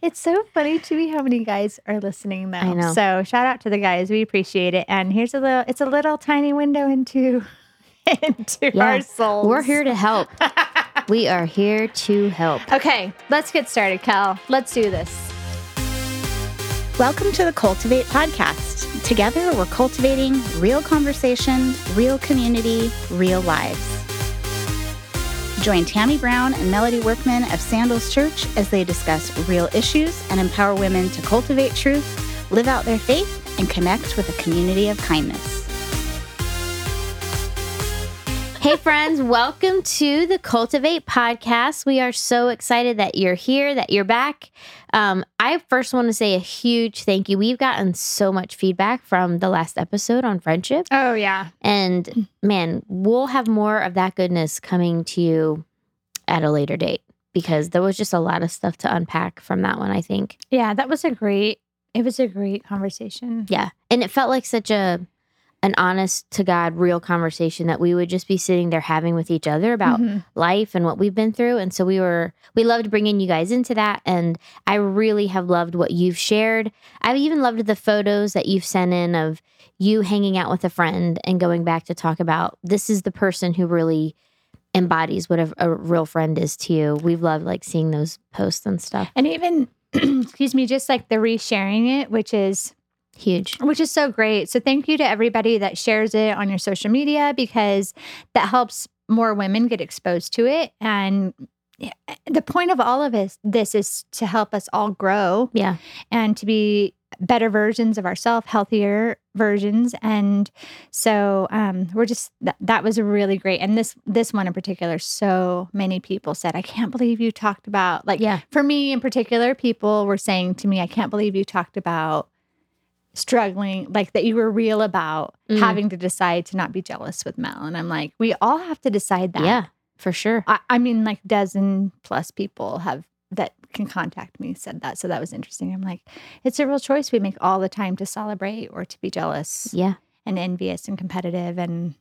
It's so funny to me how many guys are listening though. I know. So shout out to the guys. We appreciate it. And here's a little it's a little tiny window into into Yeah. our souls. We're here to help. we are here to help. Okay, let's get started, Cal. Let's do this. Welcome to the Cultivate podcast. Together, we're cultivating real conversation, real community, real lives. Join Tammy Brown and Melody Workman of Sandals Church as they discuss real issues and empower women to cultivate truth, live out their faith, and connect with a community of kindness. Hey, friends, welcome to the Cultivate podcast. We are so excited that you're here, that you're back. Um, I first want to say a huge thank you. We've gotten so much feedback from the last episode on friendship. Oh yeah. And man, we'll have more of that goodness coming to you at a later date because there was just a lot of stuff to unpack from that one, I think. Yeah, that was a great it was a great conversation. Yeah. And it felt like such a an honest to God real conversation that we would just be sitting there having with each other about Mhm. life and what we've been through. And so we were we loved bringing you guys into that and I really have loved what you've shared. I've even loved the photos that you've sent in of you hanging out with a friend and going back to talk about this is the person who really embodies what a, a real friend is to you. We've loved like seeing those posts and stuff. And even excuse me, just like the resharing it, which is Huge. which is so great. So thank you to everybody that shares it on your social media because that helps more women get exposed to it. And eh, the point of all of this, this is to help us all grow Yeah. and to be better versions of ourselves, healthier versions. And so um, we're just that, that was really great. And this this one in particular, so many people said, "I can't believe you talked about like." Yeah. For me in particular, people were saying to me, "I can't believe you talked about." struggling like that you were real about Mm. having to decide to not be jealous with Mel and I'm like we all have to decide that Yeah, for sure. I, I mean, like dozen plus people have that can contact me said that. So that was interesting. I'm like, it's a real choice we make all the time to celebrate or to be jealous Yeah. and envious and competitive. And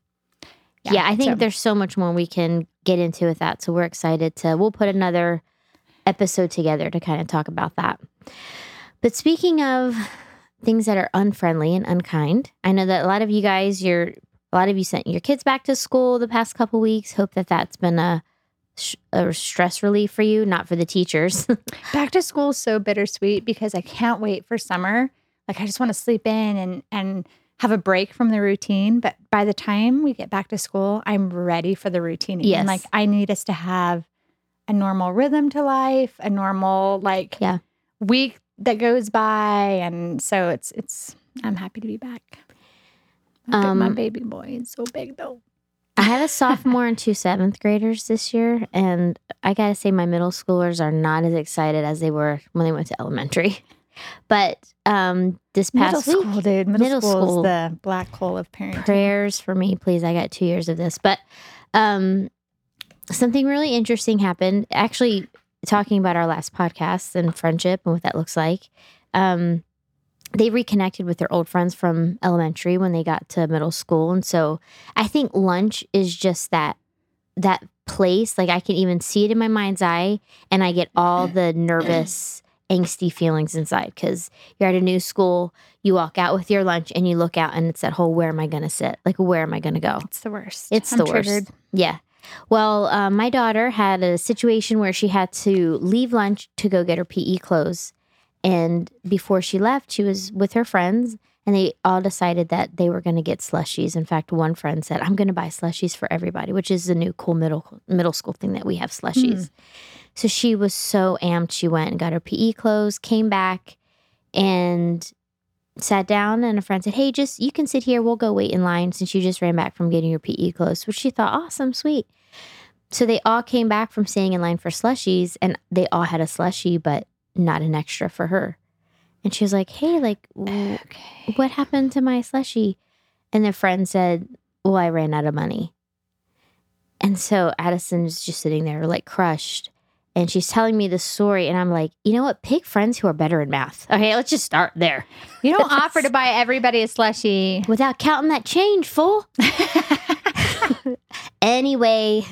Yeah, I think so- there's so much more we can get into with that. So we're excited to we'll put another episode together to kind of talk about that. But speaking of things that are unfriendly and unkind, I know that a lot of you guys, you're a lot of you sent your kids back to school the past couple weeks. Hope that that's been a, sh- a stress relief for you, not for the teachers. back to school is so bittersweet because I can't wait for summer. Like I just want to sleep in and and have a break from the routine. But by the time we get back to school, I'm ready for the routine. Yes. Like I need us to have a normal rhythm to life, a normal like Yeah. week that goes by. And so it's it's I'm happy to be back. My, my Um, baby boy is so big though. I have a sophomore and two seventh graders this year, and I gotta say, my middle schoolers are not as excited as they were when they went to elementary. But um, this past middle week, school, dude. Middle, middle school, school. is the black hole of parenting. prayers for me, please. I got two years of this, but um, something really interesting happened. Actually, talking about our last podcast and friendship and what that looks like. Um, they reconnected with their old friends from elementary when they got to middle school, and so I think lunch is just that that place. Like I can even see it in my mind's eye, and I get all the nervous. angsty feelings inside because you're at a new school you walk out with your lunch and you look out and it's that whole where am I going to sit? Like, where am I going to go? It's the worst. It's I'm the worst. triggered. Yeah. Well, um, my daughter had a situation where she had to leave lunch to go get her PE clothes. And before she left, she was with her friends and they all decided that they were going to get slushies. In fact, one friend said, I'm going to buy slushies for everybody, which is the new cool middle middle school thing that we have hmm. slushies. So she was so amped. She went and got her PE clothes, came back and sat down. And a friend said, Hey, just you can sit here. We'll go wait in line since you just ran back from getting your PE clothes, which she thought, awesome, sweet. So they all came back from staying in line for slushies and they all had a slushie, but not an extra for her. And she was like, Hey, like, Okay. what happened to my slushie? And the friend said, Well, I ran out of money. And so Addison's just sitting there like crushed. And she's telling me the story. And I'm like, you know what? Pick friends who are better in math. Okay, let's just start there You don't offer to buy everybody a slushie. without counting that change, fool. anyway,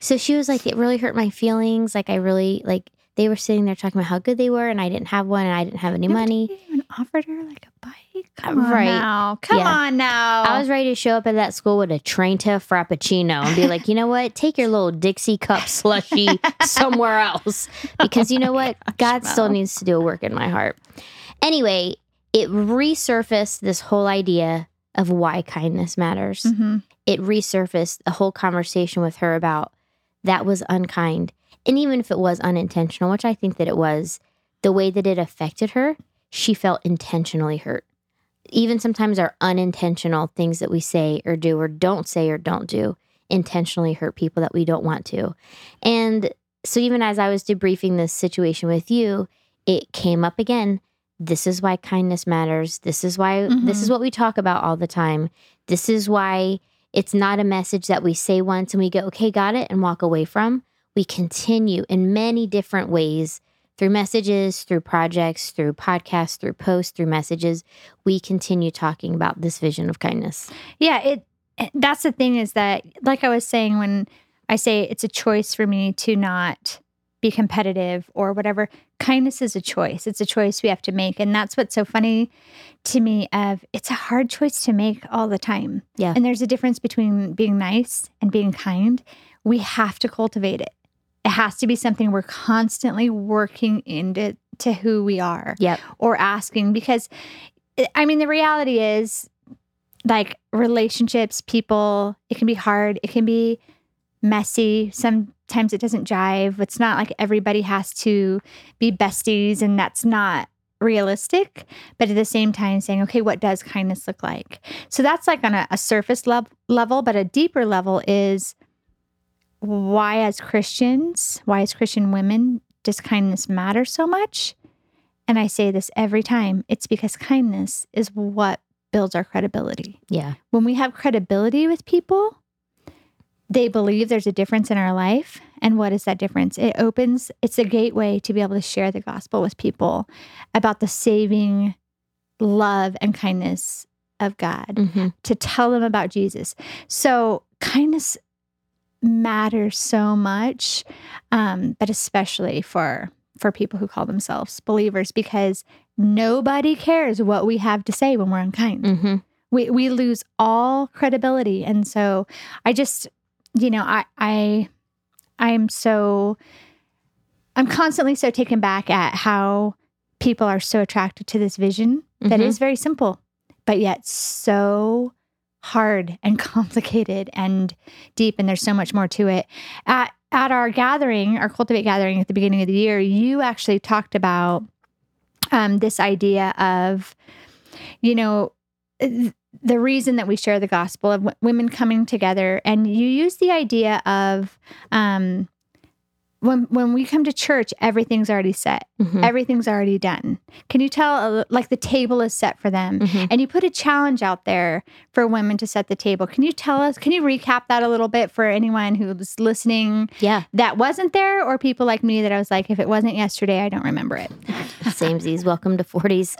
so she was like, it really hurt my feelings. Like, I really, like, they were sitting there talking about how good they were, and I didn't have one, and I didn't have any money. Nobody even offered her like a bike. Come on Right. now. Come Yeah. on now. I was ready to show up at that school with a trenta frappuccino and be like, you know what? Take your little Dixie cup slushy somewhere else. Because you know what? God still needs to do a work in my heart. Anyway, it resurfaced this whole idea of why kindness matters. Mhm. It resurfaced a whole conversation with her about that was unkind. And even if it was unintentional, which I think that it was, the way that it affected her, she felt intentionally hurt even sometimes our unintentional things that we say or do or don't say or don't do intentionally hurt people that we don't want to. And so even as I was debriefing this situation with you, it came up again. This is why kindness matters. This is why this is mm-hmm. what we talk about all the time. This is why it's not a message that we say once and we go, okay, got it, and walk away from. We continue in many different ways through messages, through projects, through podcasts, through posts, through messages. We continue talking about this vision of kindness. Yeah, it that's the thing is that like I was saying when I say it's a choice for me to not be competitive or whatever, kindness is a choice. It's a choice we have to make and that's what's so funny to me of it's a hard choice to make all the time. Yeah. And there's a difference between being nice and being kind. We have to cultivate it. It has to be something we're constantly working into to who we are Yep. or asking because I mean the reality is like relationships, people, it can be hard, it can be messy. Sometimes it doesn't jive. It's not like everybody has to be besties and that's not realistic, but at the same time saying, okay, what does kindness look like? So that's like on a, a surface lev- level, but a deeper level is why as Christians, why as Christian women does kindness matter so much? And I say this every time it's because kindness is what builds our credibility. Yeah. When we have credibility with people, they believe there's a difference in our life. And what is that difference? It opens, it's a gateway to be able to share the gospel with people about the saving love and kindness of God hmm to tell them about Jesus. So kindness matters so much, um, but especially for for people who call themselves believers, because nobody cares what we have to say when we're unkind. hmm We we lose all credibility, and so I just, you know, I I I'm so I'm constantly so taken back at how people are so attracted to this vision that Mhm. is very simple, but yet so hard and complicated and deep. And there's so much more to it. At at our gathering, our cultivate gathering at the beginning of the year, you actually talked about um, this idea of, you know, th- the reason that we share the gospel of women coming together, and you use the idea of um, when when we come to church, everything's already set, hmm everything's already done. Can you tell, uh, like the table is set for them? hmm And you put a challenge out there for women to set the table. Can you tell us, can you recap that a little bit for anyone who's listening Yeah. that wasn't there or people like me that I was like, if it wasn't yesterday, I don't remember it? Samesies. Welcome to 40s.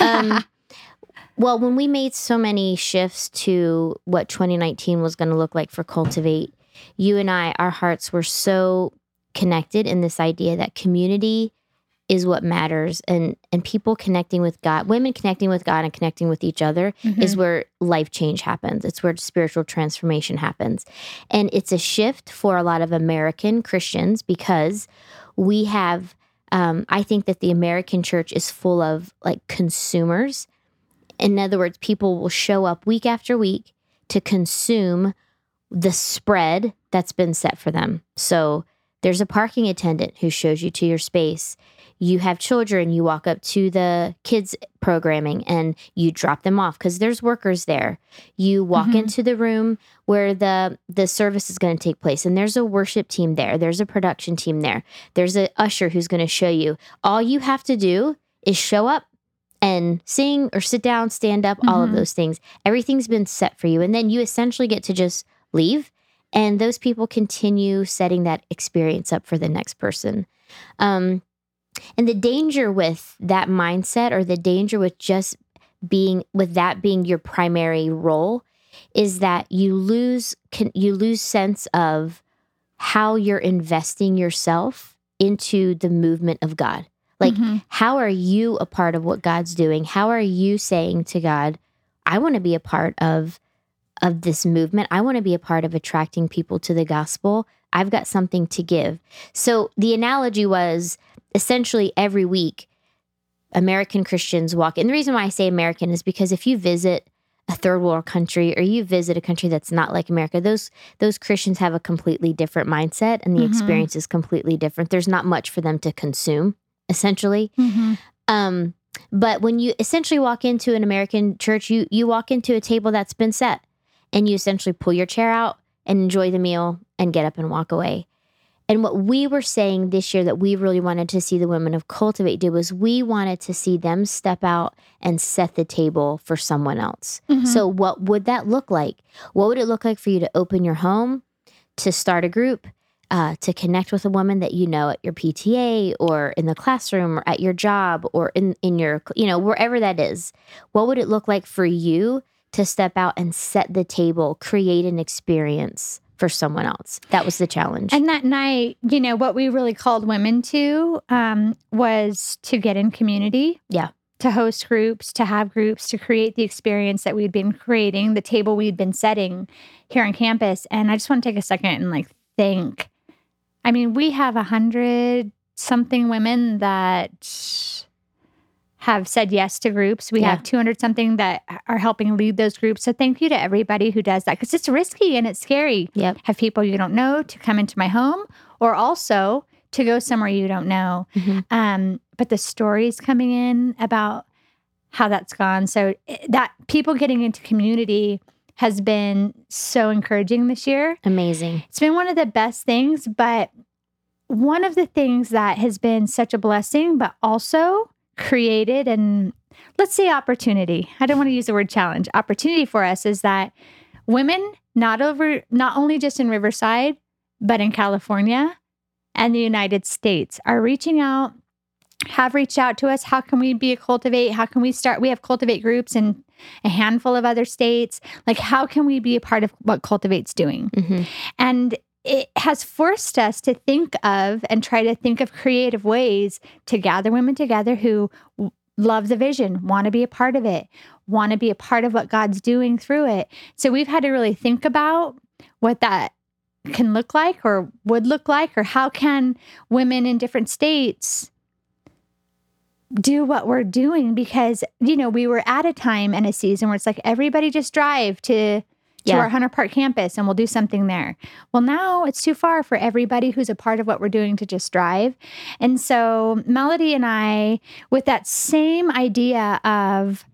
Um, well, when we made so many shifts to what 2019 was going to look like for Cultivate, you and I, our hearts were so connected in this idea that community is what matters and and people connecting with God, women connecting with God and connecting with each other is where life change happens. It's where spiritual transformation happens. And it's a shift for a lot of American Christians because we have um, I think that the American church is full of like consumers. In other words, people will show up week after week to consume the spread that's been set for them. So there's a parking attendant who shows you to your space. You have children, you walk up to the kids programming and you drop them off because there's workers there. You walk Mhm. into the room where the the service is going to take place and there's a worship team there. There's a production team there. There's a usher who's going to show you. All you have to do is show up and sing or sit down, stand up, all of Mhm. those things. Everything's been set for you and then you essentially get to just leave and those people continue setting that experience up for the next person. Um, and the danger with that mindset or the danger with just being with that being your primary role is that you lose can you lose sense of how you're investing yourself into the movement of God. Like, Mhm. how are you a part of what God's doing? How are you saying to God, I want to be a part of of this movement. I want to be a part of attracting people to the gospel. I've got something to give. So the analogy was essentially every week American Christians walk. And the reason why I say American is because if you visit a third world country or you visit a country that's not like America, those those Christians have a completely different mindset and the Mhm. experience is completely different. There's not much for them to consume, essentially. Mhm. Um, but when you essentially walk into an American church, you you walk into a table that's been set, and you essentially pull your chair out and enjoy the meal and get up and walk away. And what we were saying this year that we really wanted to see the women of Cultivate do was we wanted to see them step out and set the table for someone else. Mhm. So, what would that look like? What would it look like for you to open your home, to start a group, uh, to connect with a woman that you know at your PTA or in the classroom or at your job or in, in your, you know, wherever that is? What would it look like for you to step out and set the table, create an experience for someone else? That was the challenge. And that night, you know, what we really called women to um, was to get in community. Yeah. To host groups, to have groups, to create the experience that we'd been creating, the table we'd been setting here on campus. And I just want to take a second and like think. I mean, we have a hundred something women that have said yes to groups. We Yeah. have 200 something that are helping lead those groups. So thank you to everybody who does that because it's risky and it's scary Yep. have people you don't know to come into my home or also to go somewhere you don't know. Mhm. Um, but the stories coming in about how that's gone. So eh, that people getting into community has been so encouraging this year. Amazing. It's been one of the best things, but one of the things that has been such a blessing, but also created and let's say opportunity. I don't want to use the word challenge. Opportunity for us is that women not over not only just in Riverside, but in California and the United States are reaching out have reached out to us. How can we be a cultivate? How can we start? We have cultivate groups in a handful of other states. Like, how can we be a part of what cultivate's doing? hmm And it has forced us to think of and try to think of creative ways to gather women together who love the vision, want to be a part of it, want to be a part of what God's doing through it. So we've had to really think about what that can look like or would look like, or how can women in different states do what we're doing because you know we were at a time and a season where it's like everybody just drive to to Yeah. our Hunter Park campus and we'll do something there. Well, now it's too far for everybody who's a part of what we're doing to just drive. And so Melody and I, with that same idea of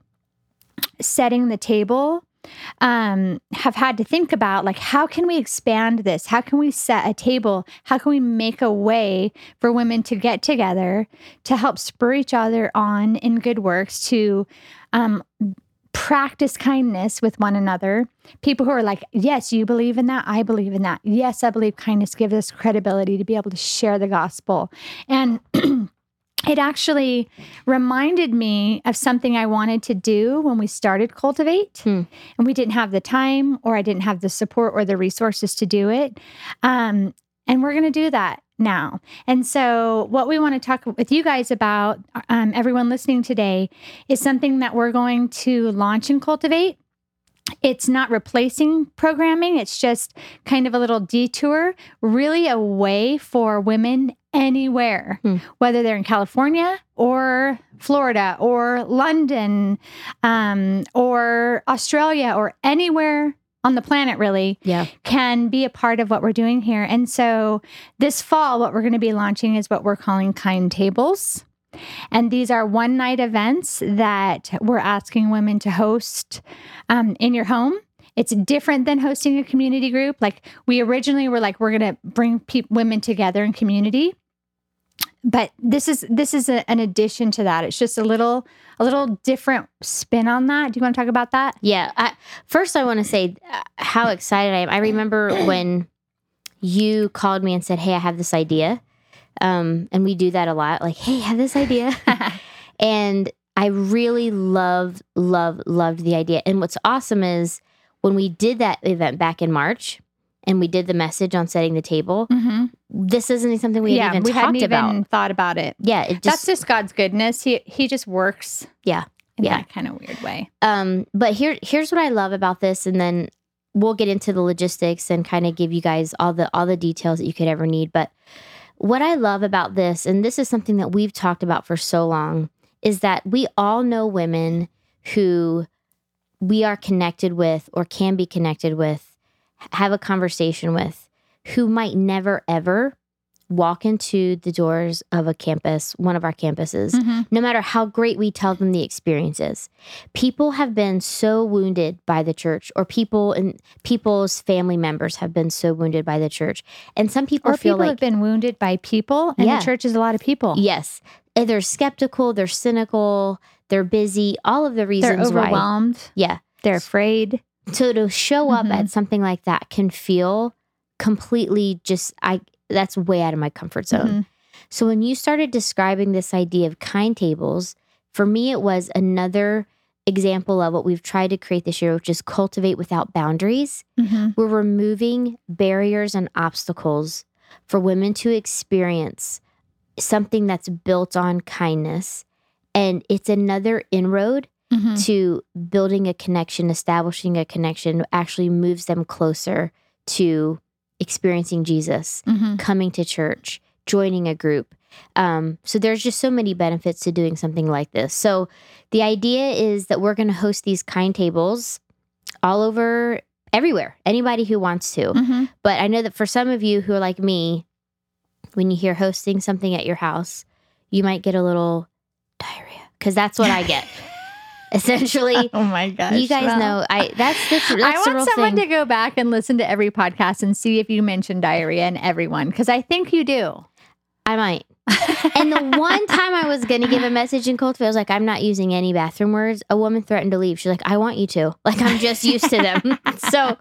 setting the table, um, have had to think about like how can we expand this? How can we set a table? How can we make a way for women to get together to help spur each other on in good works to um, practice kindness with one another. People who are like, yes, you believe in that. I believe in that. Yes, I believe kindness gives us credibility to be able to share the gospel. And it actually reminded me of something I wanted to do when we started Cultivate. Hmm. And we didn't have the time, or I didn't have the support or the resources to do it. Um, and we're going to do that now. And so, what we want to talk with you guys about, um, everyone listening today, is something that we're going to launch and cultivate. It's not replacing programming, it's just kind of a little detour, really a way for women anywhere, Hmm. whether they're in California or Florida or London um, or Australia or anywhere on the planet, really Yeah. can be a part of what we're doing here. And so this fall, what we're going to be launching is what we're calling kind tables. And these are one night events that we're asking women to host um, in your home. It's different than hosting a community group. Like we originally were like, we're going to bring pe- women together in community. But this is this is a, an addition to that. It's just a little a little different spin on that. Do you want to talk about that? Yeah. I, first, I want to say uh, how excited I am. I remember when you called me and said, "Hey, I have this idea," um, and we do that a lot. Like, "Hey, I have this idea," and I really love, love, loved the idea. And what's awesome is when we did that event back in March, and we did the message on setting the table. mm-hmm. This isn't something we yeah, even we talked hadn't about. even thought about it. yeah, it That's just just God's goodness. He he just works. Yeah. In Yeah. that kind of weird way. um but here here's what I love about this and then we'll get into the logistics and kind of give you guys all the all the details that you could ever need but what I love about this and this is something that we've talked about for so long is that we all know women who we are connected with or can be connected with have a conversation with who might never ever walk into the doors of a campus one of our campuses Mhm. no matter how great we tell them the experience is. People have been so wounded by the church, or people and people's family members have been so wounded by the church. And some people Or feel people like, have been wounded by people, and Yeah. the church is a lot of people. yes, eh, they're skeptical, they're cynical, they're busy, all of the reasons They're reasons why. overwhelmed. Yeah. They're afraid. So to show up Mhm. at something like that can feel completely just, I, that's way out of my comfort zone. Mhm. So when you started describing this idea of kind tables, for me, it was another example of what we've tried to create this year, which is cultivate without boundaries. Mhm. We're removing barriers and obstacles for women to experience something that's built on kindness. And it's another inroad Mhm. to building a connection, establishing a connection, actually moves them closer to experiencing Jesus Mhm. coming to church, joining a group. Um, so there's just so many benefits to doing something like this. So the idea is that we're going to host these kind tables all over everywhere, anybody who wants to. Mhm. But I know that for some of you who are like me, when you hear hosting something at your house, you might get a little diarrhea because that's what I get. Essentially, Oh my gosh. you guys well, know I that's the, that's I the want real someone thing. to go back and listen to every podcast and see if you mention diarrhea in everyone because I think you do. I might. And the one time I was going to give a message in Cultivate, I was like, I'm not using any bathroom words. A woman threatened to leave. She's like, I want you to. Like, I'm just used to them. so,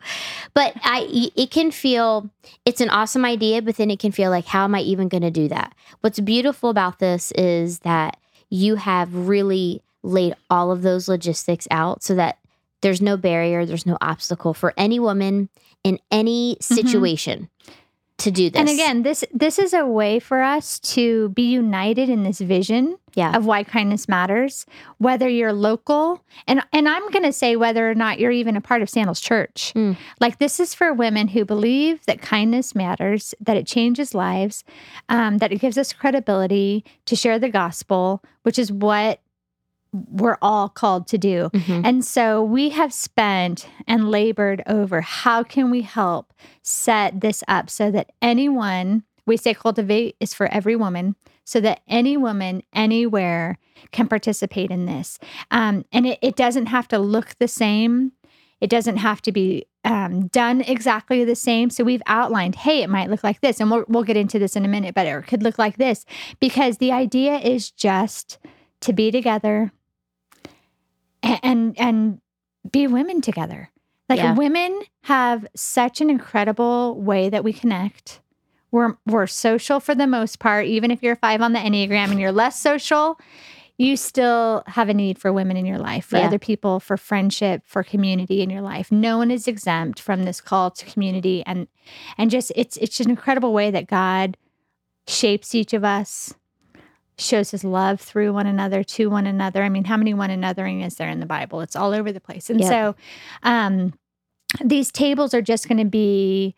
but I, it can feel, it's an awesome idea, but then it can feel like, how am I even going to do that? What's beautiful about this is that you have really laid all of those logistics out so that there's no barrier, there's no obstacle for any woman in any situation to do this. And again, this this is a way for us to be united in this vision yeah. of why kindness matters, whether you're local and and I'm going to say whether or not you're even a part of Sandals Church. Mm. Like this is for women who believe that kindness matters, that it changes lives, um, that it gives us credibility to share the gospel, which is what we're all called to do. Mhm. And so we have spent and labored over how can we help set this up so that anyone, we say cultivate is for every woman, so that any woman anywhere can participate in this. Um, and it, it doesn't have to look the same. It doesn't have to be um, done exactly the same. So we've outlined, hey, it might look like this, and we'll, we'll get into this in a minute, but it could look like this because the idea is just to be together and and, and be women together. Like Yeah. women have such an incredible way that we connect. We're we're social for the most part. Even if you're five on the Enneagram and you're less social, you still have a need for women in your life, for Yeah. other people, for friendship, for community in your life. No one is exempt from this call to community and and just it's it's an incredible way that God shapes each of us, shows his love through one another, to one another. I mean, how many one anothering is there in the Bible? It's all over the place. And Yep. so um these tables are just going to be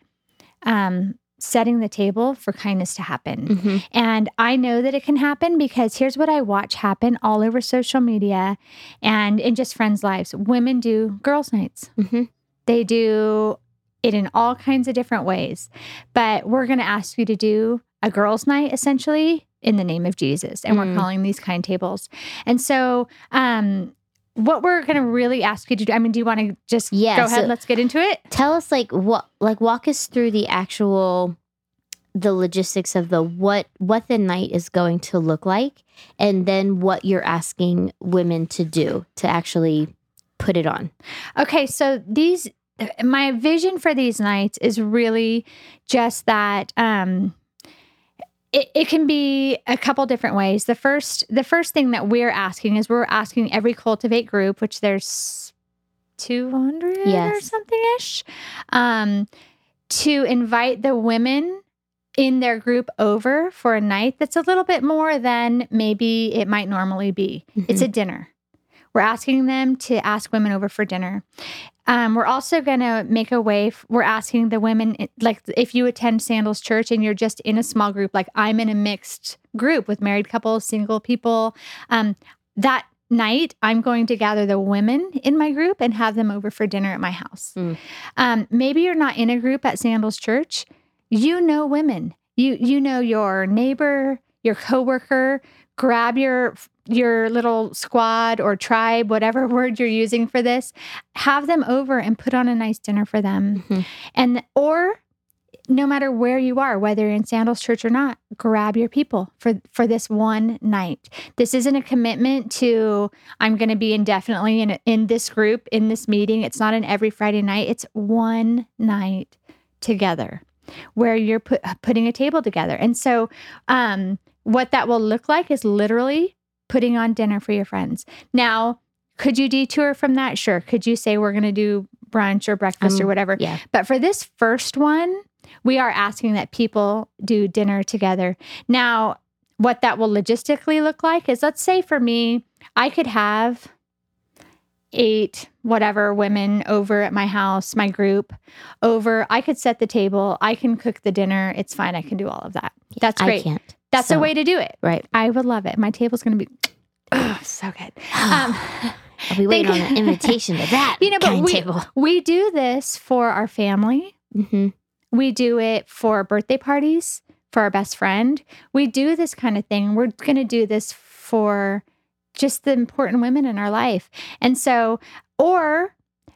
um setting the table for kindness to happen. Mhm. And I know that it can happen because here's what I watch happen all over social media and in just friends' lives. Women do girls' nights. Mhm. They do it in all kinds of different ways. But we're going to ask you to do a girls' night essentially in the name of Jesus. And Mm. we're calling these kind tables. And so, um, what we're going to really ask you to do, I mean, do you want to just Yeah, go ahead? so- let's get into it. tell us like what like walk us through the actual the logistics of the what what the night is going to look like and then what you're asking women to do to actually put it on Okay, so these my vision for these nights is really just that um it, it can be a couple different ways. The first the first thing that we're asking is we're asking every cultivate group, which there's 200 or something ish, um, to invite the women in their group over for a night that's a little bit more than maybe it might normally be. It's a dinner. We're asking them to ask women over for dinner. Um, we're also going to make a way, f- we're asking the women, like if you attend Sandals Church and you're just in a small group, like I'm in a mixed group with married couples, single people, um, that night I'm going to gather the women in my group and have them over for dinner at my house. Mm. Um, maybe you're not in a group at Sandals Church. You know women. You you know your neighbor, your coworker. Grab your your little squad or tribe, whatever word you're using for this. Have them over and put on a nice dinner for them. Mhm. And or no matter where you are, whether you're in Sandals Church or not, grab your people for for this one night. This isn't a commitment to I'm going to be indefinitely in in this group in this meeting. It's not an every Friday night. It's one night together where you're put, putting a table together. And so um what that will look like is literally putting on dinner for your friends. Now, could you detour from that? Sure. Could you say we're going to do brunch or breakfast or Um, whatever? Yeah. But for this first one, we are asking that people do dinner together. Now, what that will logistically look like is let's say for me, I could have eight, whatever women over at my house, my group over. I could set the table, I can cook the dinner. It's fine. I can do all of that. That's I great. can't. That's a way to do it. Right. I would love it. My table's going to be oh, so good. Um, I'll be waiting on an invitation to that You know, but we- table. we do this for our family. hmm We do it for birthday parties for our best friend. We do this kind of thing. We're going to do this for just the important women in our life. And so, or,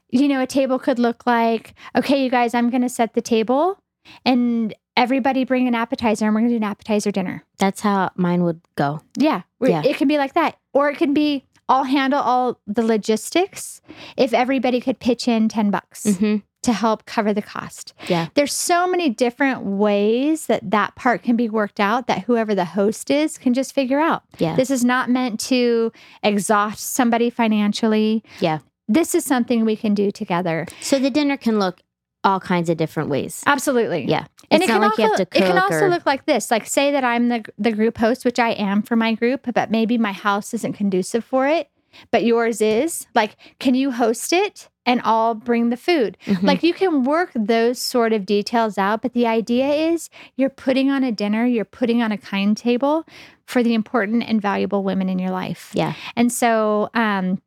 you know, a table could look like, okay, you guys, I'm going to set the table and everybody bring an appetizer and we're going to do an appetizer dinner. That's how mine would go. Yeah, Yeah. It can be like that. Or it can be, I'll handle all the logistics if everybody could pitch in 10 bucks hmm to help cover the cost. Yeah. There's so many different ways that that part can be worked out that whoever the host is can just figure out. Yeah. This is not meant to exhaust somebody financially. Yeah. This is something we can do together. So the dinner can look all kinds of different ways. Absolutely. Yeah. And It's it can like you also have to it can also or- look like this. Like say that I'm the the group host, which I am for my group, but maybe my house isn't conducive for it, but yours is. Like, can you host it and I'll bring the food? Mhm. Like you can work those sort of details out, but the idea is you're putting on a dinner, you're putting on a kind table for the important and valuable women in your life. Yeah. And so um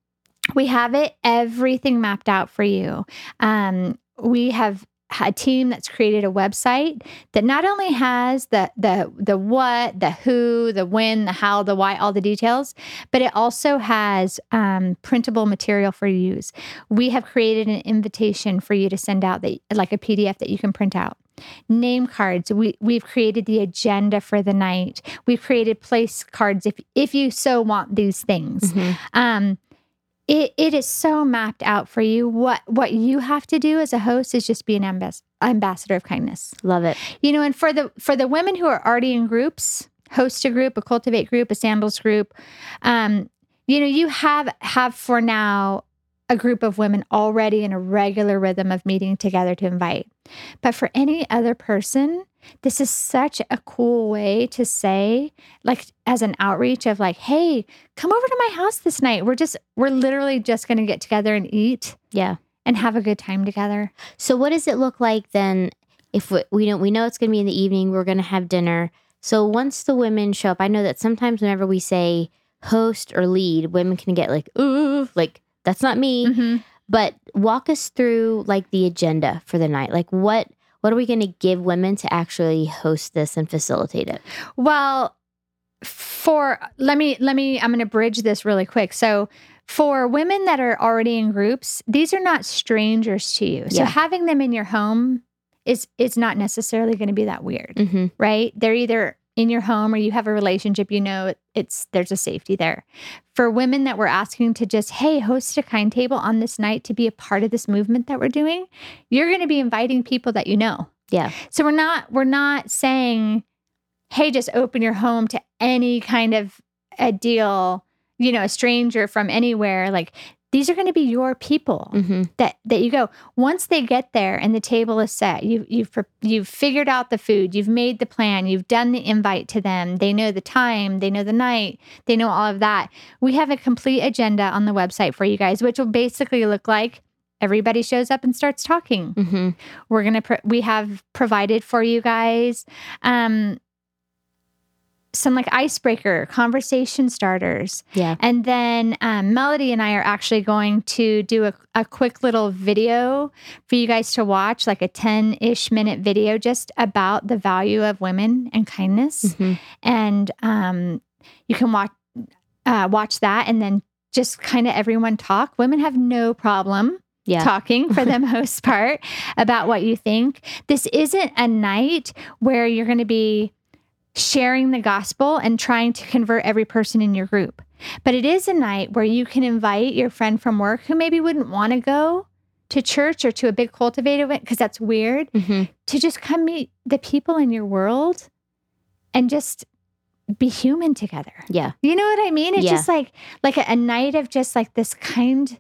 we have it everything mapped out for you. Um we have a team that's created a website that not only has the the the what, the who, the when, the how, the why, all the details, but it also has um, printable material for use. We have created an invitation for you to send out that like a PDF that you can print out. Name cards. We we've created the agenda for the night. We've created place cards if if you so want these things. Mhm. Um, it, it is so mapped out for you. What what you have to do as a host is just be an ambas- ambassador of kindness. Love it. You know, and for the for the women who are already in groups, host a group, a cultivate group, a sandals group, um, you know, you have have for now a group of women already in a regular rhythm of meeting together to invite. But for any other person, this is such a cool way to say, like, as an outreach of like, hey, come over to my house this night. We're just, we're literally just going to get together and eat Yeah. and have a good time together. So what does it look like then if we, we know we know it's going to be in the evening, we're going to have dinner. So once the women show up, I know that sometimes whenever we say host or lead, women can get like, ooh, like that's not me. Mhm. But walk us through like the agenda for the night. Like what what are we going to give women to actually host this and facilitate it? Well, for let me let me I'm going to bridge this really quick. So for women that are already in groups, these are not strangers to you. So Yeah. having them in your home is is not necessarily going to be that weird, Mm-hmm. right? They're either in your home or you have a relationship, you know it's there's a safety there. For women that we're asking to just, hey, host a kind table on this night to be a part of this movement that we're doing, you're going to be inviting people that you know. Yeah. So we're not we're not saying, hey, just open your home to any kind of a deal, you know, a stranger from anywhere. Like these are going to be your people hmm that that you go once they get there and the table is set you you've you've figured out the food you've made the plan you've done the invite to them they know the time they know the night they know all of that. We have a complete agenda on the website for you guys which will basically look like everybody shows up and starts talking. Hmm we're gonna pro- we have provided for you guys um some like icebreaker conversation starters Yeah. and then um, Melody and I are actually going to do a, a quick little video for you guys to watch, like a 10 ish minute video just about the value of women and kindness. hmm And um, you can watch, uh, watch that and then just kind of everyone talk. Women have no problem Yeah. talking for the most part about what you think. This isn't a night where you're going to be sharing the gospel and trying to convert every person in your group. But it is a night where you can invite your friend from work who maybe wouldn't want to go to church or to a big cultivate event because that's weird hmm to just come meet the people in your world and just be human together. Yeah. You know what I mean? It's Yeah. just like like a, a night of just like this kind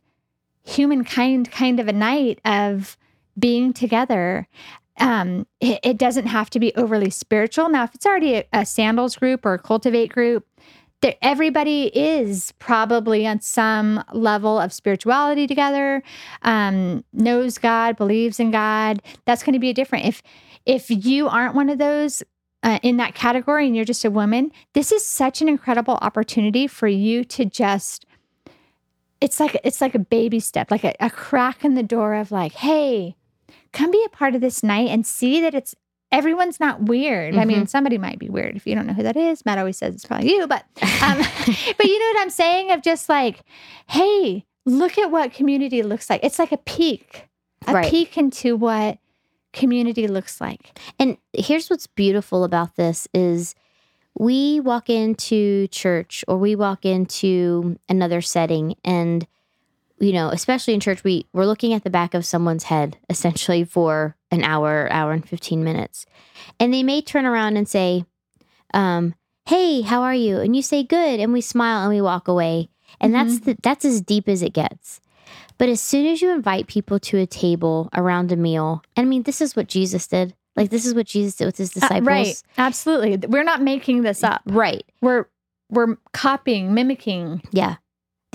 humankind kind of a night of being together. Um, it, it doesn't have to be overly spiritual. Now, if it's already a, a sandals group or a cultivate group, everybody is probably on some level of spirituality together, um, knows God, believes in God. That's going to be a different. If if you aren't one of those uh, in that category and you're just a woman, this is such an incredible opportunity for you to just. It's like it's like a baby step, like a, a crack in the door of like, hey, come be a part of this night and see that it's everyone's not weird. I mean, somebody might be weird if you don't know who that is. Matt always says it's probably you, but um, but you know what I'm saying? Of just like, hey, look at what community looks like. It's like a peek, a Right. peek into what community looks like. And here's what's beautiful about this is we walk into church or we walk into another setting and you know, especially in church we we're looking at the back of someone's head essentially for an hour, hour and 15 minutes. And they may turn around and say um, "Hey, how are you?" and you say good and we smile and we walk away. And that's the, that's as deep as it gets. But as soon as you invite people to a table around a meal, and I mean, this is what Jesus did. Like this is what Jesus did with his Uh, disciples. right. Absolutely. We're not making this up. Right. We're we're copying, mimicking. Yeah.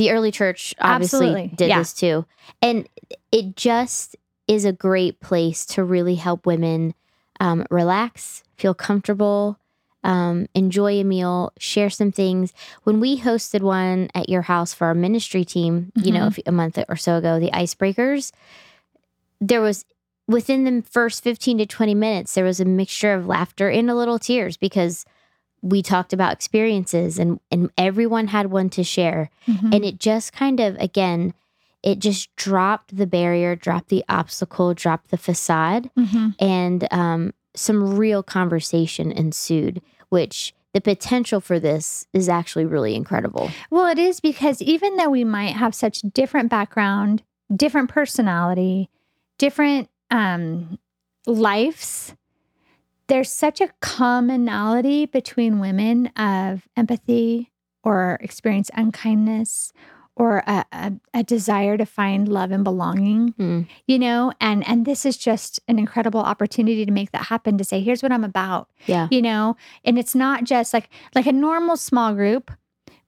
The early church obviously Absolutely. did Yeah. this too. And it just is a great place to really help women um, relax, feel comfortable, um, enjoy a meal, share some things. When we hosted one at your house for our ministry team, you know, a few- a month or so ago, the Icebreakers, there was within the first 15 to 20 minutes, there was a mixture of laughter and a little tears because we talked about experiences and, and everyone had one to share. Mhm. And it just kind of, again, it just dropped the barrier, dropped the obstacle, dropped the facade, Mhm. and um, some real conversation ensued, which the potential for this is actually really incredible. Well, it is because even though we might have such different background, different personality, different um, lives, there's such a commonality between women of empathy or experience unkindness or a, a, a desire to find love and belonging Hmm. you know and and this is just an incredible opportunity to make that happen to say here's what i'm about Yeah. you know and it's not just like like a normal small group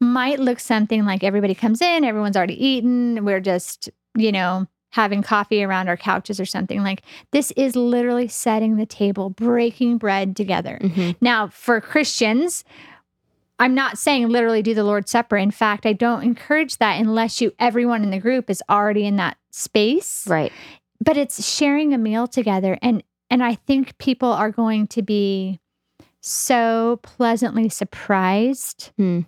might look something like everybody comes in everyone's already eaten we're just you know having coffee around our couches or something like this is literally setting the table breaking bread together Mhm. now for christians i'm not saying literally do the lord's supper in fact i don't encourage that unless you everyone in the group is already in that space Right. but it's sharing a meal together and and i think people are going to be so pleasantly surprised Hmm.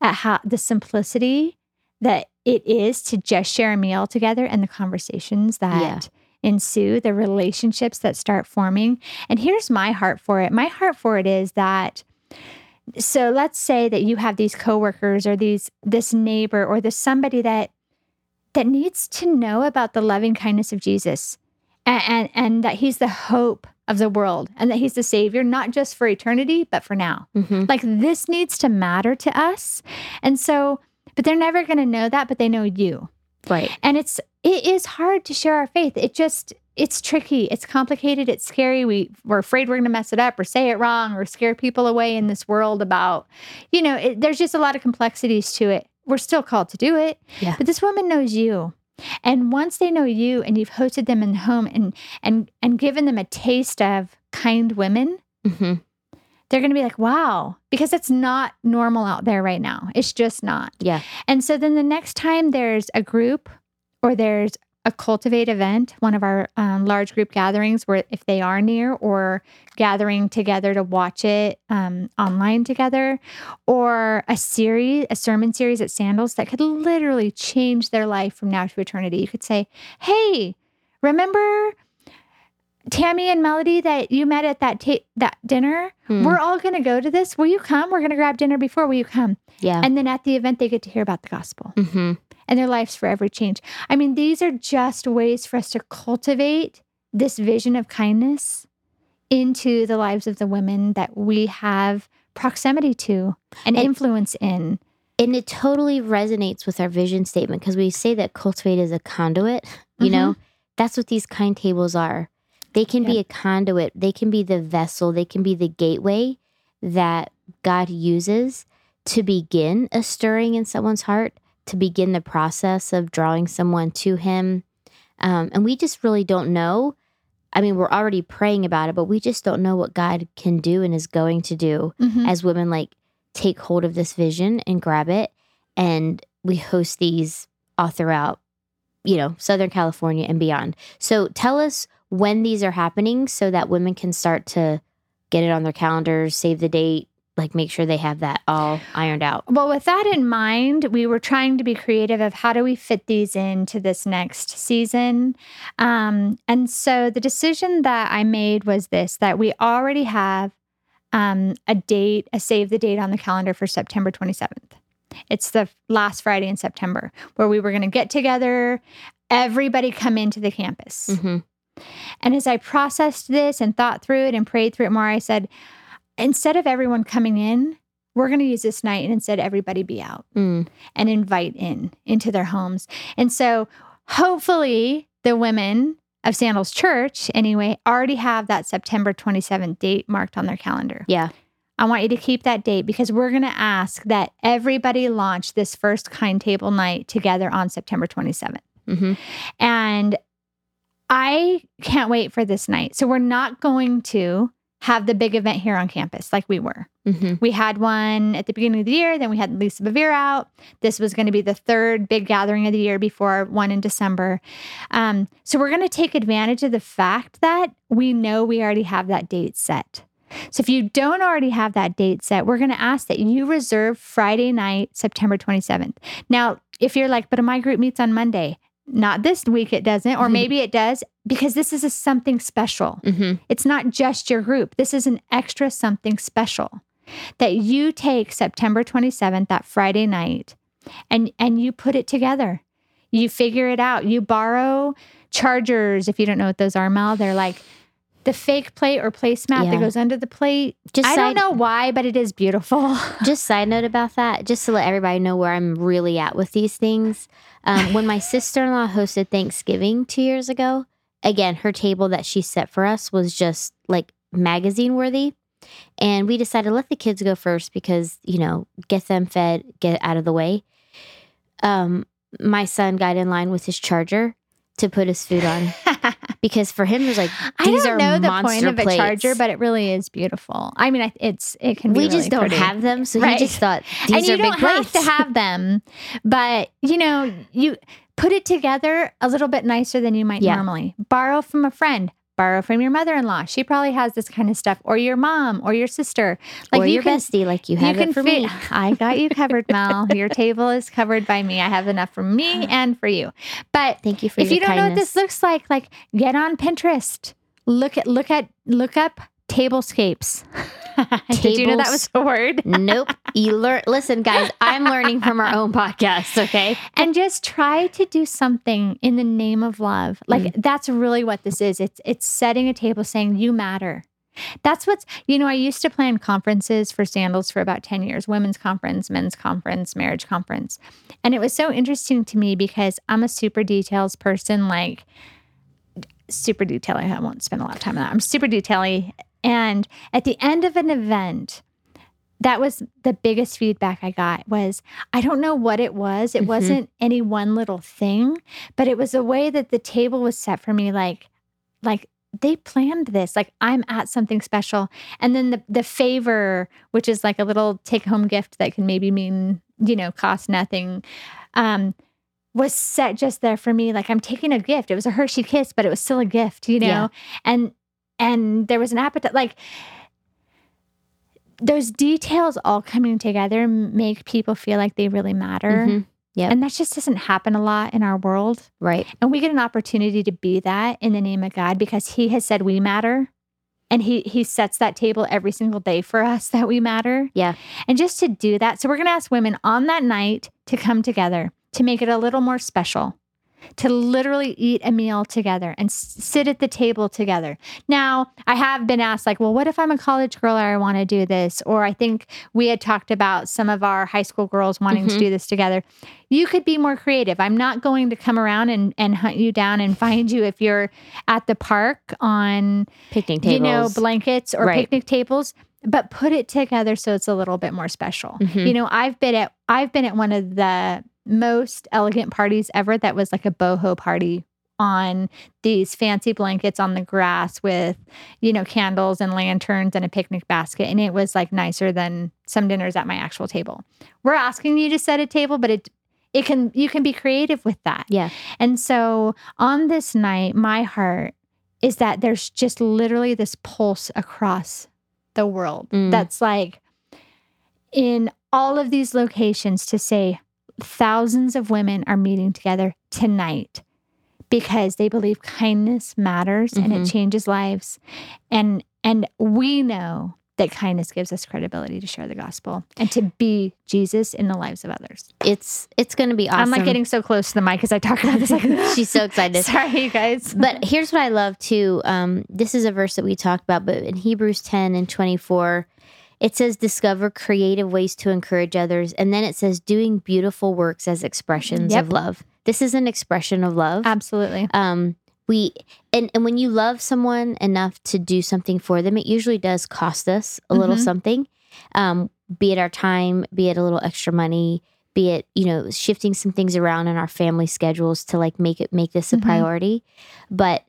at how the simplicity that it is to just share a meal together and the conversations that Yeah. ensue the relationships that start forming and here's my heart for it my heart for it is that so let's say that you have these coworkers or these this neighbor or this somebody that that needs to know about the loving kindness of Jesus and, and and that he's the hope of the world and that he's the savior not just for eternity but for now Mhm. like this needs to matter to us and so but they're never going to know that but they know you Right. And it's it is hard to share our faith. It just it's tricky. It's complicated. It's scary. We we're afraid we're going to mess it up or say it wrong or scare people away in this world about, you know, it, there's just a lot of complexities to it. We're still called to do it. Yeah. But this woman knows you. And once they know you and you've hosted them in home and and and given them a taste of kind women, hmm they're going to be like, "Wow," because it's not normal out there right now. It's just not. Yeah. And so then the next time there's a group or there's a cultivate event, one of our um, large group gatherings, where if they are near or gathering together to watch it um, online together, or a series, a sermon series at Sandals that could literally change their life from now to eternity. You could say, "Hey, remember?" Tammy and Melody that you met at that ta- that dinner, Hmm. we're all going to go to this. Will you come? We're going to grab dinner before. Will you come? Yeah. And then at the event, they get to hear about the gospel hmm and their lives forever change. I mean, these are just ways for us to cultivate this vision of kindness into the lives of the women that we have proximity to and And- influence in. And it totally resonates with our vision statement because we say that cultivate is a conduit. You know, that's what these kind tables are. They can be a conduit, they can be the vessel, they can be the gateway that God uses to begin a stirring in someone's heart, to begin the process of drawing someone to Him. Um, and we just really don't know. I mean, we're already praying about it, but we just don't know what God can do and is going to do Mhm. as women like take hold of this vision and grab it and we host these all throughout you know southern california and beyond so tell us when these are happening so that women can start to get it on their calendars save the date like make sure they have that all ironed out Well, with that in mind, we were trying to be creative of how do we fit these into this next season. Um, and so the decision that I made was this that we already have um, a date, a save the date on the calendar for September 27th. It's the last Friday in September where we were going to get together, everybody come into the campus. hmm And as I processed this and thought through it and prayed through it more, I said, instead of everyone coming in, we're going to use this night and instead everybody be out mm, and invite in into their homes. And so hopefully the women of Sandals Church, anyway, already have that September 27th date marked on their calendar. yeah I want you to keep that date because we're going to ask that everybody launch this first kind table night together on September 27th. hmm And I can't wait for this night. So we're not going to have the big event here on campus like we were. hmm We had one at the beginning of the year, then we had Lisa Bevere out. This was going to be the third big gathering of the year before one in December. Um, so we're going to take advantage of the fact that we know we already have that date set. So if you don't already have that date set, we're going to ask that you reserve Friday night, September 27th. Now, if you're like, but my group meets on Monday, not this week it doesn't, or Mhm. maybe it does, because this is a something special. hmm It's not just your group. This is an extra something special that you take September 27th, that Friday night, and and you put it together. You figure it out. You borrow chargers. If you don't know what those are, Mel, they're like the fake plate or placemat Yeah. that goes under the plate. just I side, don't know why, but it is beautiful. just side note about that just to let everybody know where i'm really at with these things um, when my sister-in-law hosted thanksgiving two years ago again her table that she set for us was just like magazine worthy and we decided to let the kids go first because you know get them fed get out of the way um, my son got in line with his charger to put his food on because for him it was like I these don't are know the monster point of a plates. charger, but it really is beautiful. I mean, it's it can be. we really just don't pretty. have them so Right. he just thought these and are you big don't have to have them, but you know, you put it together a little bit nicer than you might Yeah. normally. Borrow from a friend. Borrow from your mother-in-law. She probably has this kind of stuff, or your mom, or your sister. or you your can- bestie like you have it for me I got you covered, Mel. Your table is covered by me. I have enough for me uh-huh. and for you. But Thank you for if you don't know what this looks like, like get on Pinterest. Look at look at look up tablescapes. Did you know that was a word? nope. You learn. Listen, guys, I'm learning from our own podcast. Okay. and just try to do something in the name of love. Like Mm. that's really what this is. It's it's setting a table saying you matter. That's what's, you know, I used to plan conferences for sandals for about 10 years women's conference, men's conference, marriage conference. And it was so interesting to me because I'm a super details person, like super detailing. I won't spend a lot of time on that. I'm super detailing. And at the end of an event, that was the biggest feedback I got was I don't know what it was. It Mhm. wasn't any one little thing, but it was a way that the table was set for me like like they planned this. Like I'm at something special. And then the the favor, which is like a little take home gift that can maybe mean, you know, cost nothing. Um was set just there for me like I'm taking a gift. It was a Hershey kiss, but it was still a gift, you know. Yeah. And and there was an appetite like those details all coming together make people feel like they really matter. Mhm. Yep. And that just doesn't happen a lot in our world. Right. And we get an opportunity to be that in the name of God because He has said we matter. And he he sets that table every single day for us that we matter. Yeah. And just to do that, so we're gonna ask women on that night to come together to make it a little more special, to literally eat a meal together and s- sit at the table together. Now, I have been asked, like, well, what if I'm a college girl or I want to do this? Or I think we had talked about some of our high school girls wanting to Mhm. do this together. You could be more creative. I'm not going to come around and, and hunt you down and find you if you're at the park on, Picnic tables. you know, blankets or Right. picnic tables. But put it together so it's a little bit more special. Mhm. You know, I've been at I've been at one of the most elegant parties ever that was like a boho party on these fancy blankets on the grass with, you know, candles and lanterns and a picnic basket. And it was like nicer than some dinners at my actual table. We're asking you to set a table, but it it can you can be creative with that. Yeah. And so on this night, my heart is that there's just literally this pulse across the world Mm. that's like in all of these locations to say thousands of women are meeting together tonight because they believe kindness matters and it Mhm. changes lives and and we know that kindness gives us credibility to share the gospel and to be Jesus in the lives of others. It's it's going to be awesome. I'm like getting so close to the mic as I talk about this. Like She's so excited. Sorry, you guys. But here's what I love too. Um, this is a verse that we talked about, but in Hebrews 10 and 24, it says, discover creative ways to encourage others. And then it says, doing beautiful works as expressions Yep. of love. This is an expression of love. absolutely. Um, we and, and when you love someone enough to do something for them, it usually does cost us a little Mhm. something. Um, be it our time, be it a little extra money, be it, you know, shifting some things around in our family schedules to like make it make this a Mhm. priority. But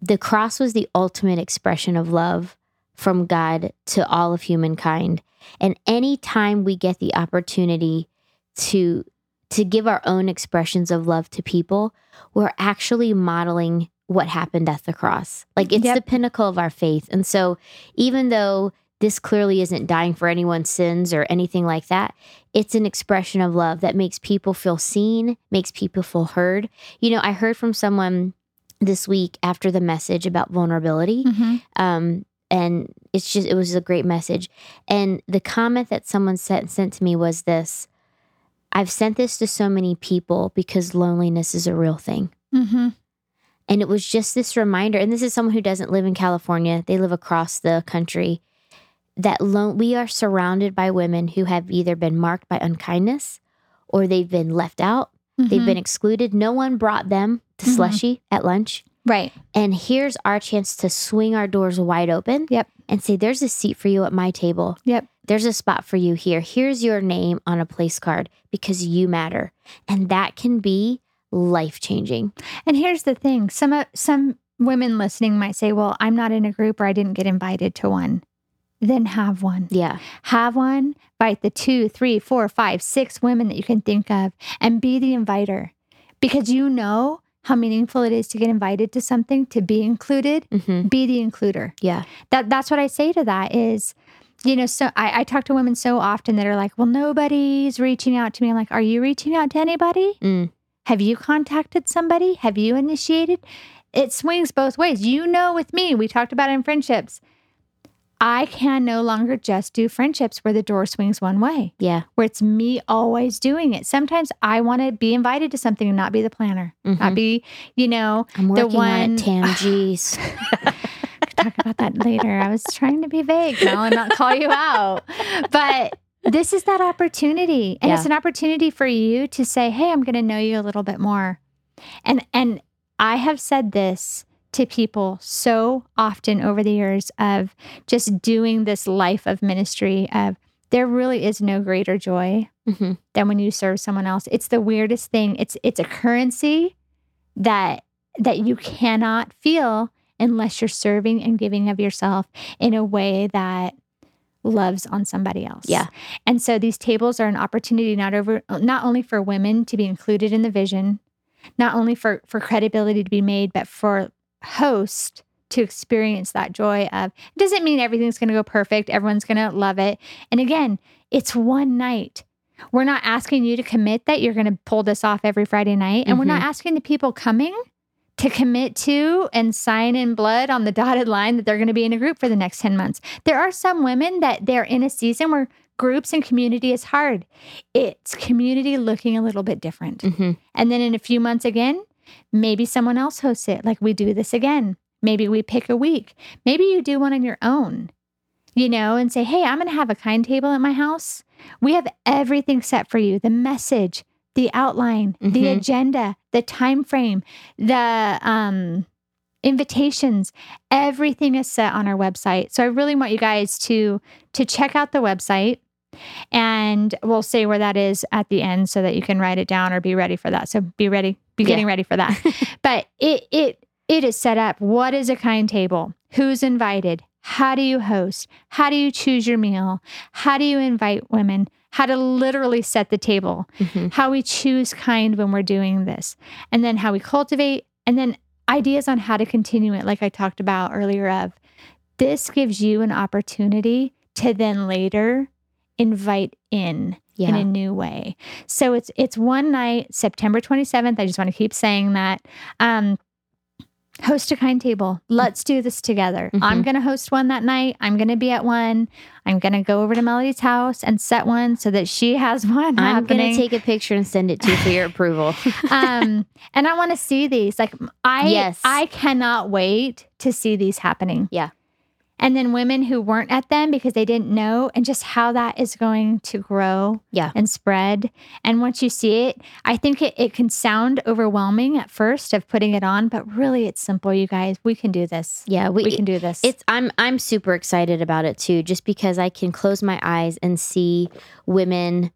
the cross was the ultimate expression of love from God to all of humankind. And anytime we get the opportunity to to give our own expressions of love to people, we're actually modeling what happened at the cross. Like it's Yep. the pinnacle of our faith. And so even though this clearly isn't dying for anyone's sins or anything like that, it's an expression of love that makes people feel seen, makes people feel heard. You know, I heard from someone this week after the message about vulnerability Mhm. um, and it's just it was a great message. And the comment that someone sent sent to me was this: I've sent this to so many people because loneliness is a real thing. Mhm. And it was just this reminder, and this is someone who doesn't live in California, they live across the country, that lo- we are surrounded by women who have either been marked by unkindness or they've been left out, they've Mhm. been excluded. No one brought them to Mhm. slushy at lunch. Right. And here's our chance to swing our doors wide open. Yep. And say, there's a seat for you at my table. Yep. There's a spot for you here. Here's your name on a place card because you matter. And that can be life changing. And here's the thing: some of some women listening might say, "Well, I'm not in a group or I didn't get invited to one." Then have one. Yeah. Have one. Invite the two, three, four, five, six women that you can think of, and be the inviter, because you know how meaningful it is to get invited to something, to be included. hmm Be the includer. Yeah. that that's what I say to that is, you know, so I, I talk to women so often that are like, well, nobody's reaching out to me. I'm like, are you reaching out to anybody? Mm. Have you contacted somebody? Have you initiated? It swings both ways. You know, with me, we talked about it in friendships. I can no longer just do friendships where the door swings one way, Yeah. where it's me always doing it. Sometimes I want to be invited to something and not be the planner, Mhm. not be, you know, I'm the working on one- it, Tam. Jeez. talk about that later. I was trying to be vague now and not call you out. But this is that opportunity. And it's an opportunity for you to say, "Hey, I'm going to know you a little bit more." And and I have said this to people so often over the years of just doing this life of ministry of there really is no greater joy hmm than when you serve someone else. It's the weirdest thing. It's it's a currency that that you cannot feel unless you're serving and giving of yourself in a way that loves on somebody else. Yeah. And so these tables are an opportunity not over not only for women to be included in the vision, not only for for credibility to be made, but for host to experience that joy of it doesn't mean everything's going to go perfect, everyone's going to love it. And again, it's one night. We're not asking you to commit that you're going to pull this off every Friday night. And we're not asking the people coming to commit to and sign in blood on the dotted line that they're going to be in a group for the next 10 months. There are some women that they're in a season where groups and community is hard. It's community looking a little bit different. hmm And then in a few months again, maybe someone else hosts it. Like we do this again. Maybe we pick a week. Maybe you do one on your own, you know, and say, hey, I'm going to have a kind table at my house. We have everything set for you the message, the outline, the Mhm. agenda, the time frame, the um, invitations everything is set on our website so i really want you guys to to check out the website and we'll say where that is at the end so that you can write it down or be ready for that so be ready be Yeah. getting ready for that. But it it it is set up what is a kind table? Who's invited? How do you host? How do you choose your meal? How do you invite women? How to literally set the table. Hmm how we choose kind when we're doing this, and then how we cultivate, and then ideas on how to continue it, like I talked about earlier. Of this gives you an opportunity to then later invite in in a new way. So it's it's one night, September 27th. I just want to keep saying that. Um, host a kind table. Let's do this together. I'm Mhm. going to host one that night. I'm going to be at one. I'm going to go over to Melody's house and set one so that she has one I'm gonna take a picture and send it to you for your approval. um and i want to see these like i Yes. i cannot wait to see these happening Yeah. And then women who weren't at them because they didn't know and just how that is going to grow Yeah. and spread. And once you see it i think it, it can sound overwhelming at first of putting it on but really it's simple you guys. We can do this. Yeah, we can do this. It's I'm I'm super excited about it too, just because I can close my eyes and see women,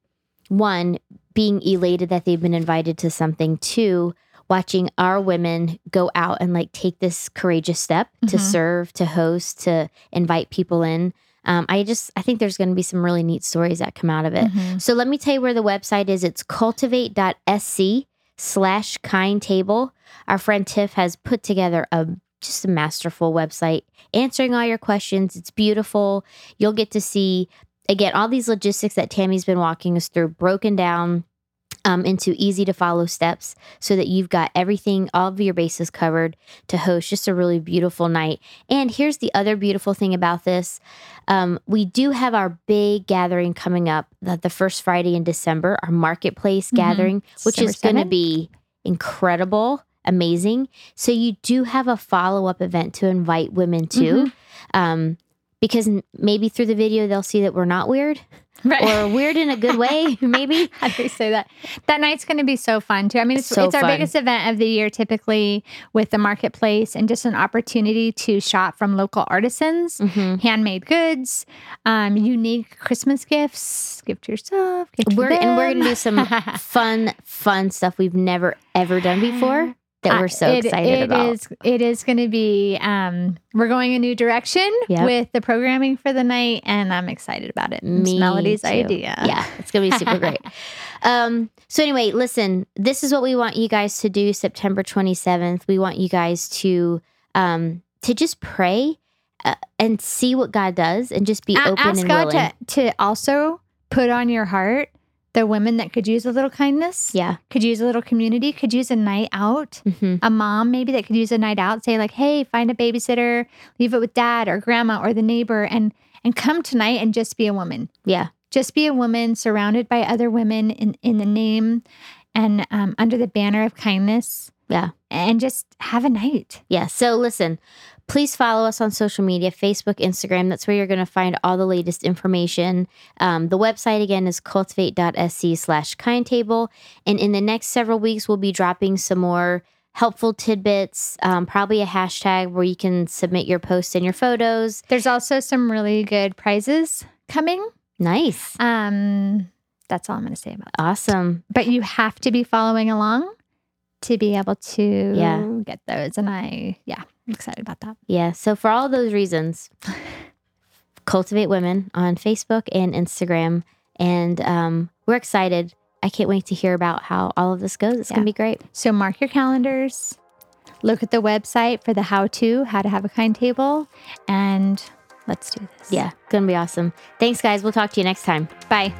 one being elated that they've been invited to something, two watching our women go out and like take this courageous step to Mhm. serve, to host, to invite people in. Um, I just I think there's going to be some really neat stories that come out of it. Mhm. So let me tell you where the website is. It's cultivate.sc slash kind table. Our friend Tiff has put together a just a masterful website answering all your questions. It's beautiful. You'll get to see again all these logistics that Tammy's been walking us through broken down um, into easy to follow steps so that you've got everything, all of your bases covered to host just a really beautiful night. And here's the other beautiful thing about this um, we do have our big gathering coming up the, the first Friday in December, our marketplace Mhm. gathering, which is going to be incredible, amazing. So you do have a follow up event to invite women to. Um, because maybe through the video they'll see that we're not weird right or weird in a good way, maybe. How do we say that? That night's going to be so fun too. I mean, it's, So it's our fun. biggest event of the year, typically with the marketplace, and just an opportunity to shop from local artisans, Mhm. handmade goods, um, unique Christmas gifts. gift to yourself. Give to We're and we're gonna do some fun, fun stuff we've never ever done before that we're so Uh, it- excited it about. is- it is going to be. Um, we're going a new direction Yep. with the programming for the night, and I'm excited about it. It's Melody's too. idea. Yeah, it's gonna be super great. Um, so anyway, listen, this is what we want you guys to do September 27th. We want you guys to um to just pray uh, and see what God does and just be A- open ask and God willing. to to also put on your heart the women that could use a little kindness, yeah. could use a little community, could use a night out. hmm A mom maybe that could use a night out. Say like, hey, find a babysitter, leave it with dad or grandma or the neighbor, and and come tonight and just be a woman. Yeah. Just be a woman surrounded by other women in in the name and um, under the banner of kindness. Yeah. and just have a night. Yeah. So listen, please follow us on social media Facebook, Instagram. That's where you're going to find all the latest information. Um, the website again is cultivate.sc slash kind table. And in the next several weeks, we'll be dropping some more helpful tidbits, um, probably a hashtag where you can submit your posts and your photos. There's also some really good prizes coming. Nice. Um, that's all I'm going to say about it. Awesome. But you have to be following along to be able to Yeah. get those. And I, yeah, I'm excited about that. Yeah. So for all those reasons, cultivate women on Facebook and Instagram. And um, we're excited. I can't wait to hear about how all of this goes. It's Yeah. going to be great. So mark your calendars, look at the website for the how to, how to have a kind table, and let's do this. Yeah. It's Going to be awesome. Thanks, guys. We'll talk to you next time. Bye.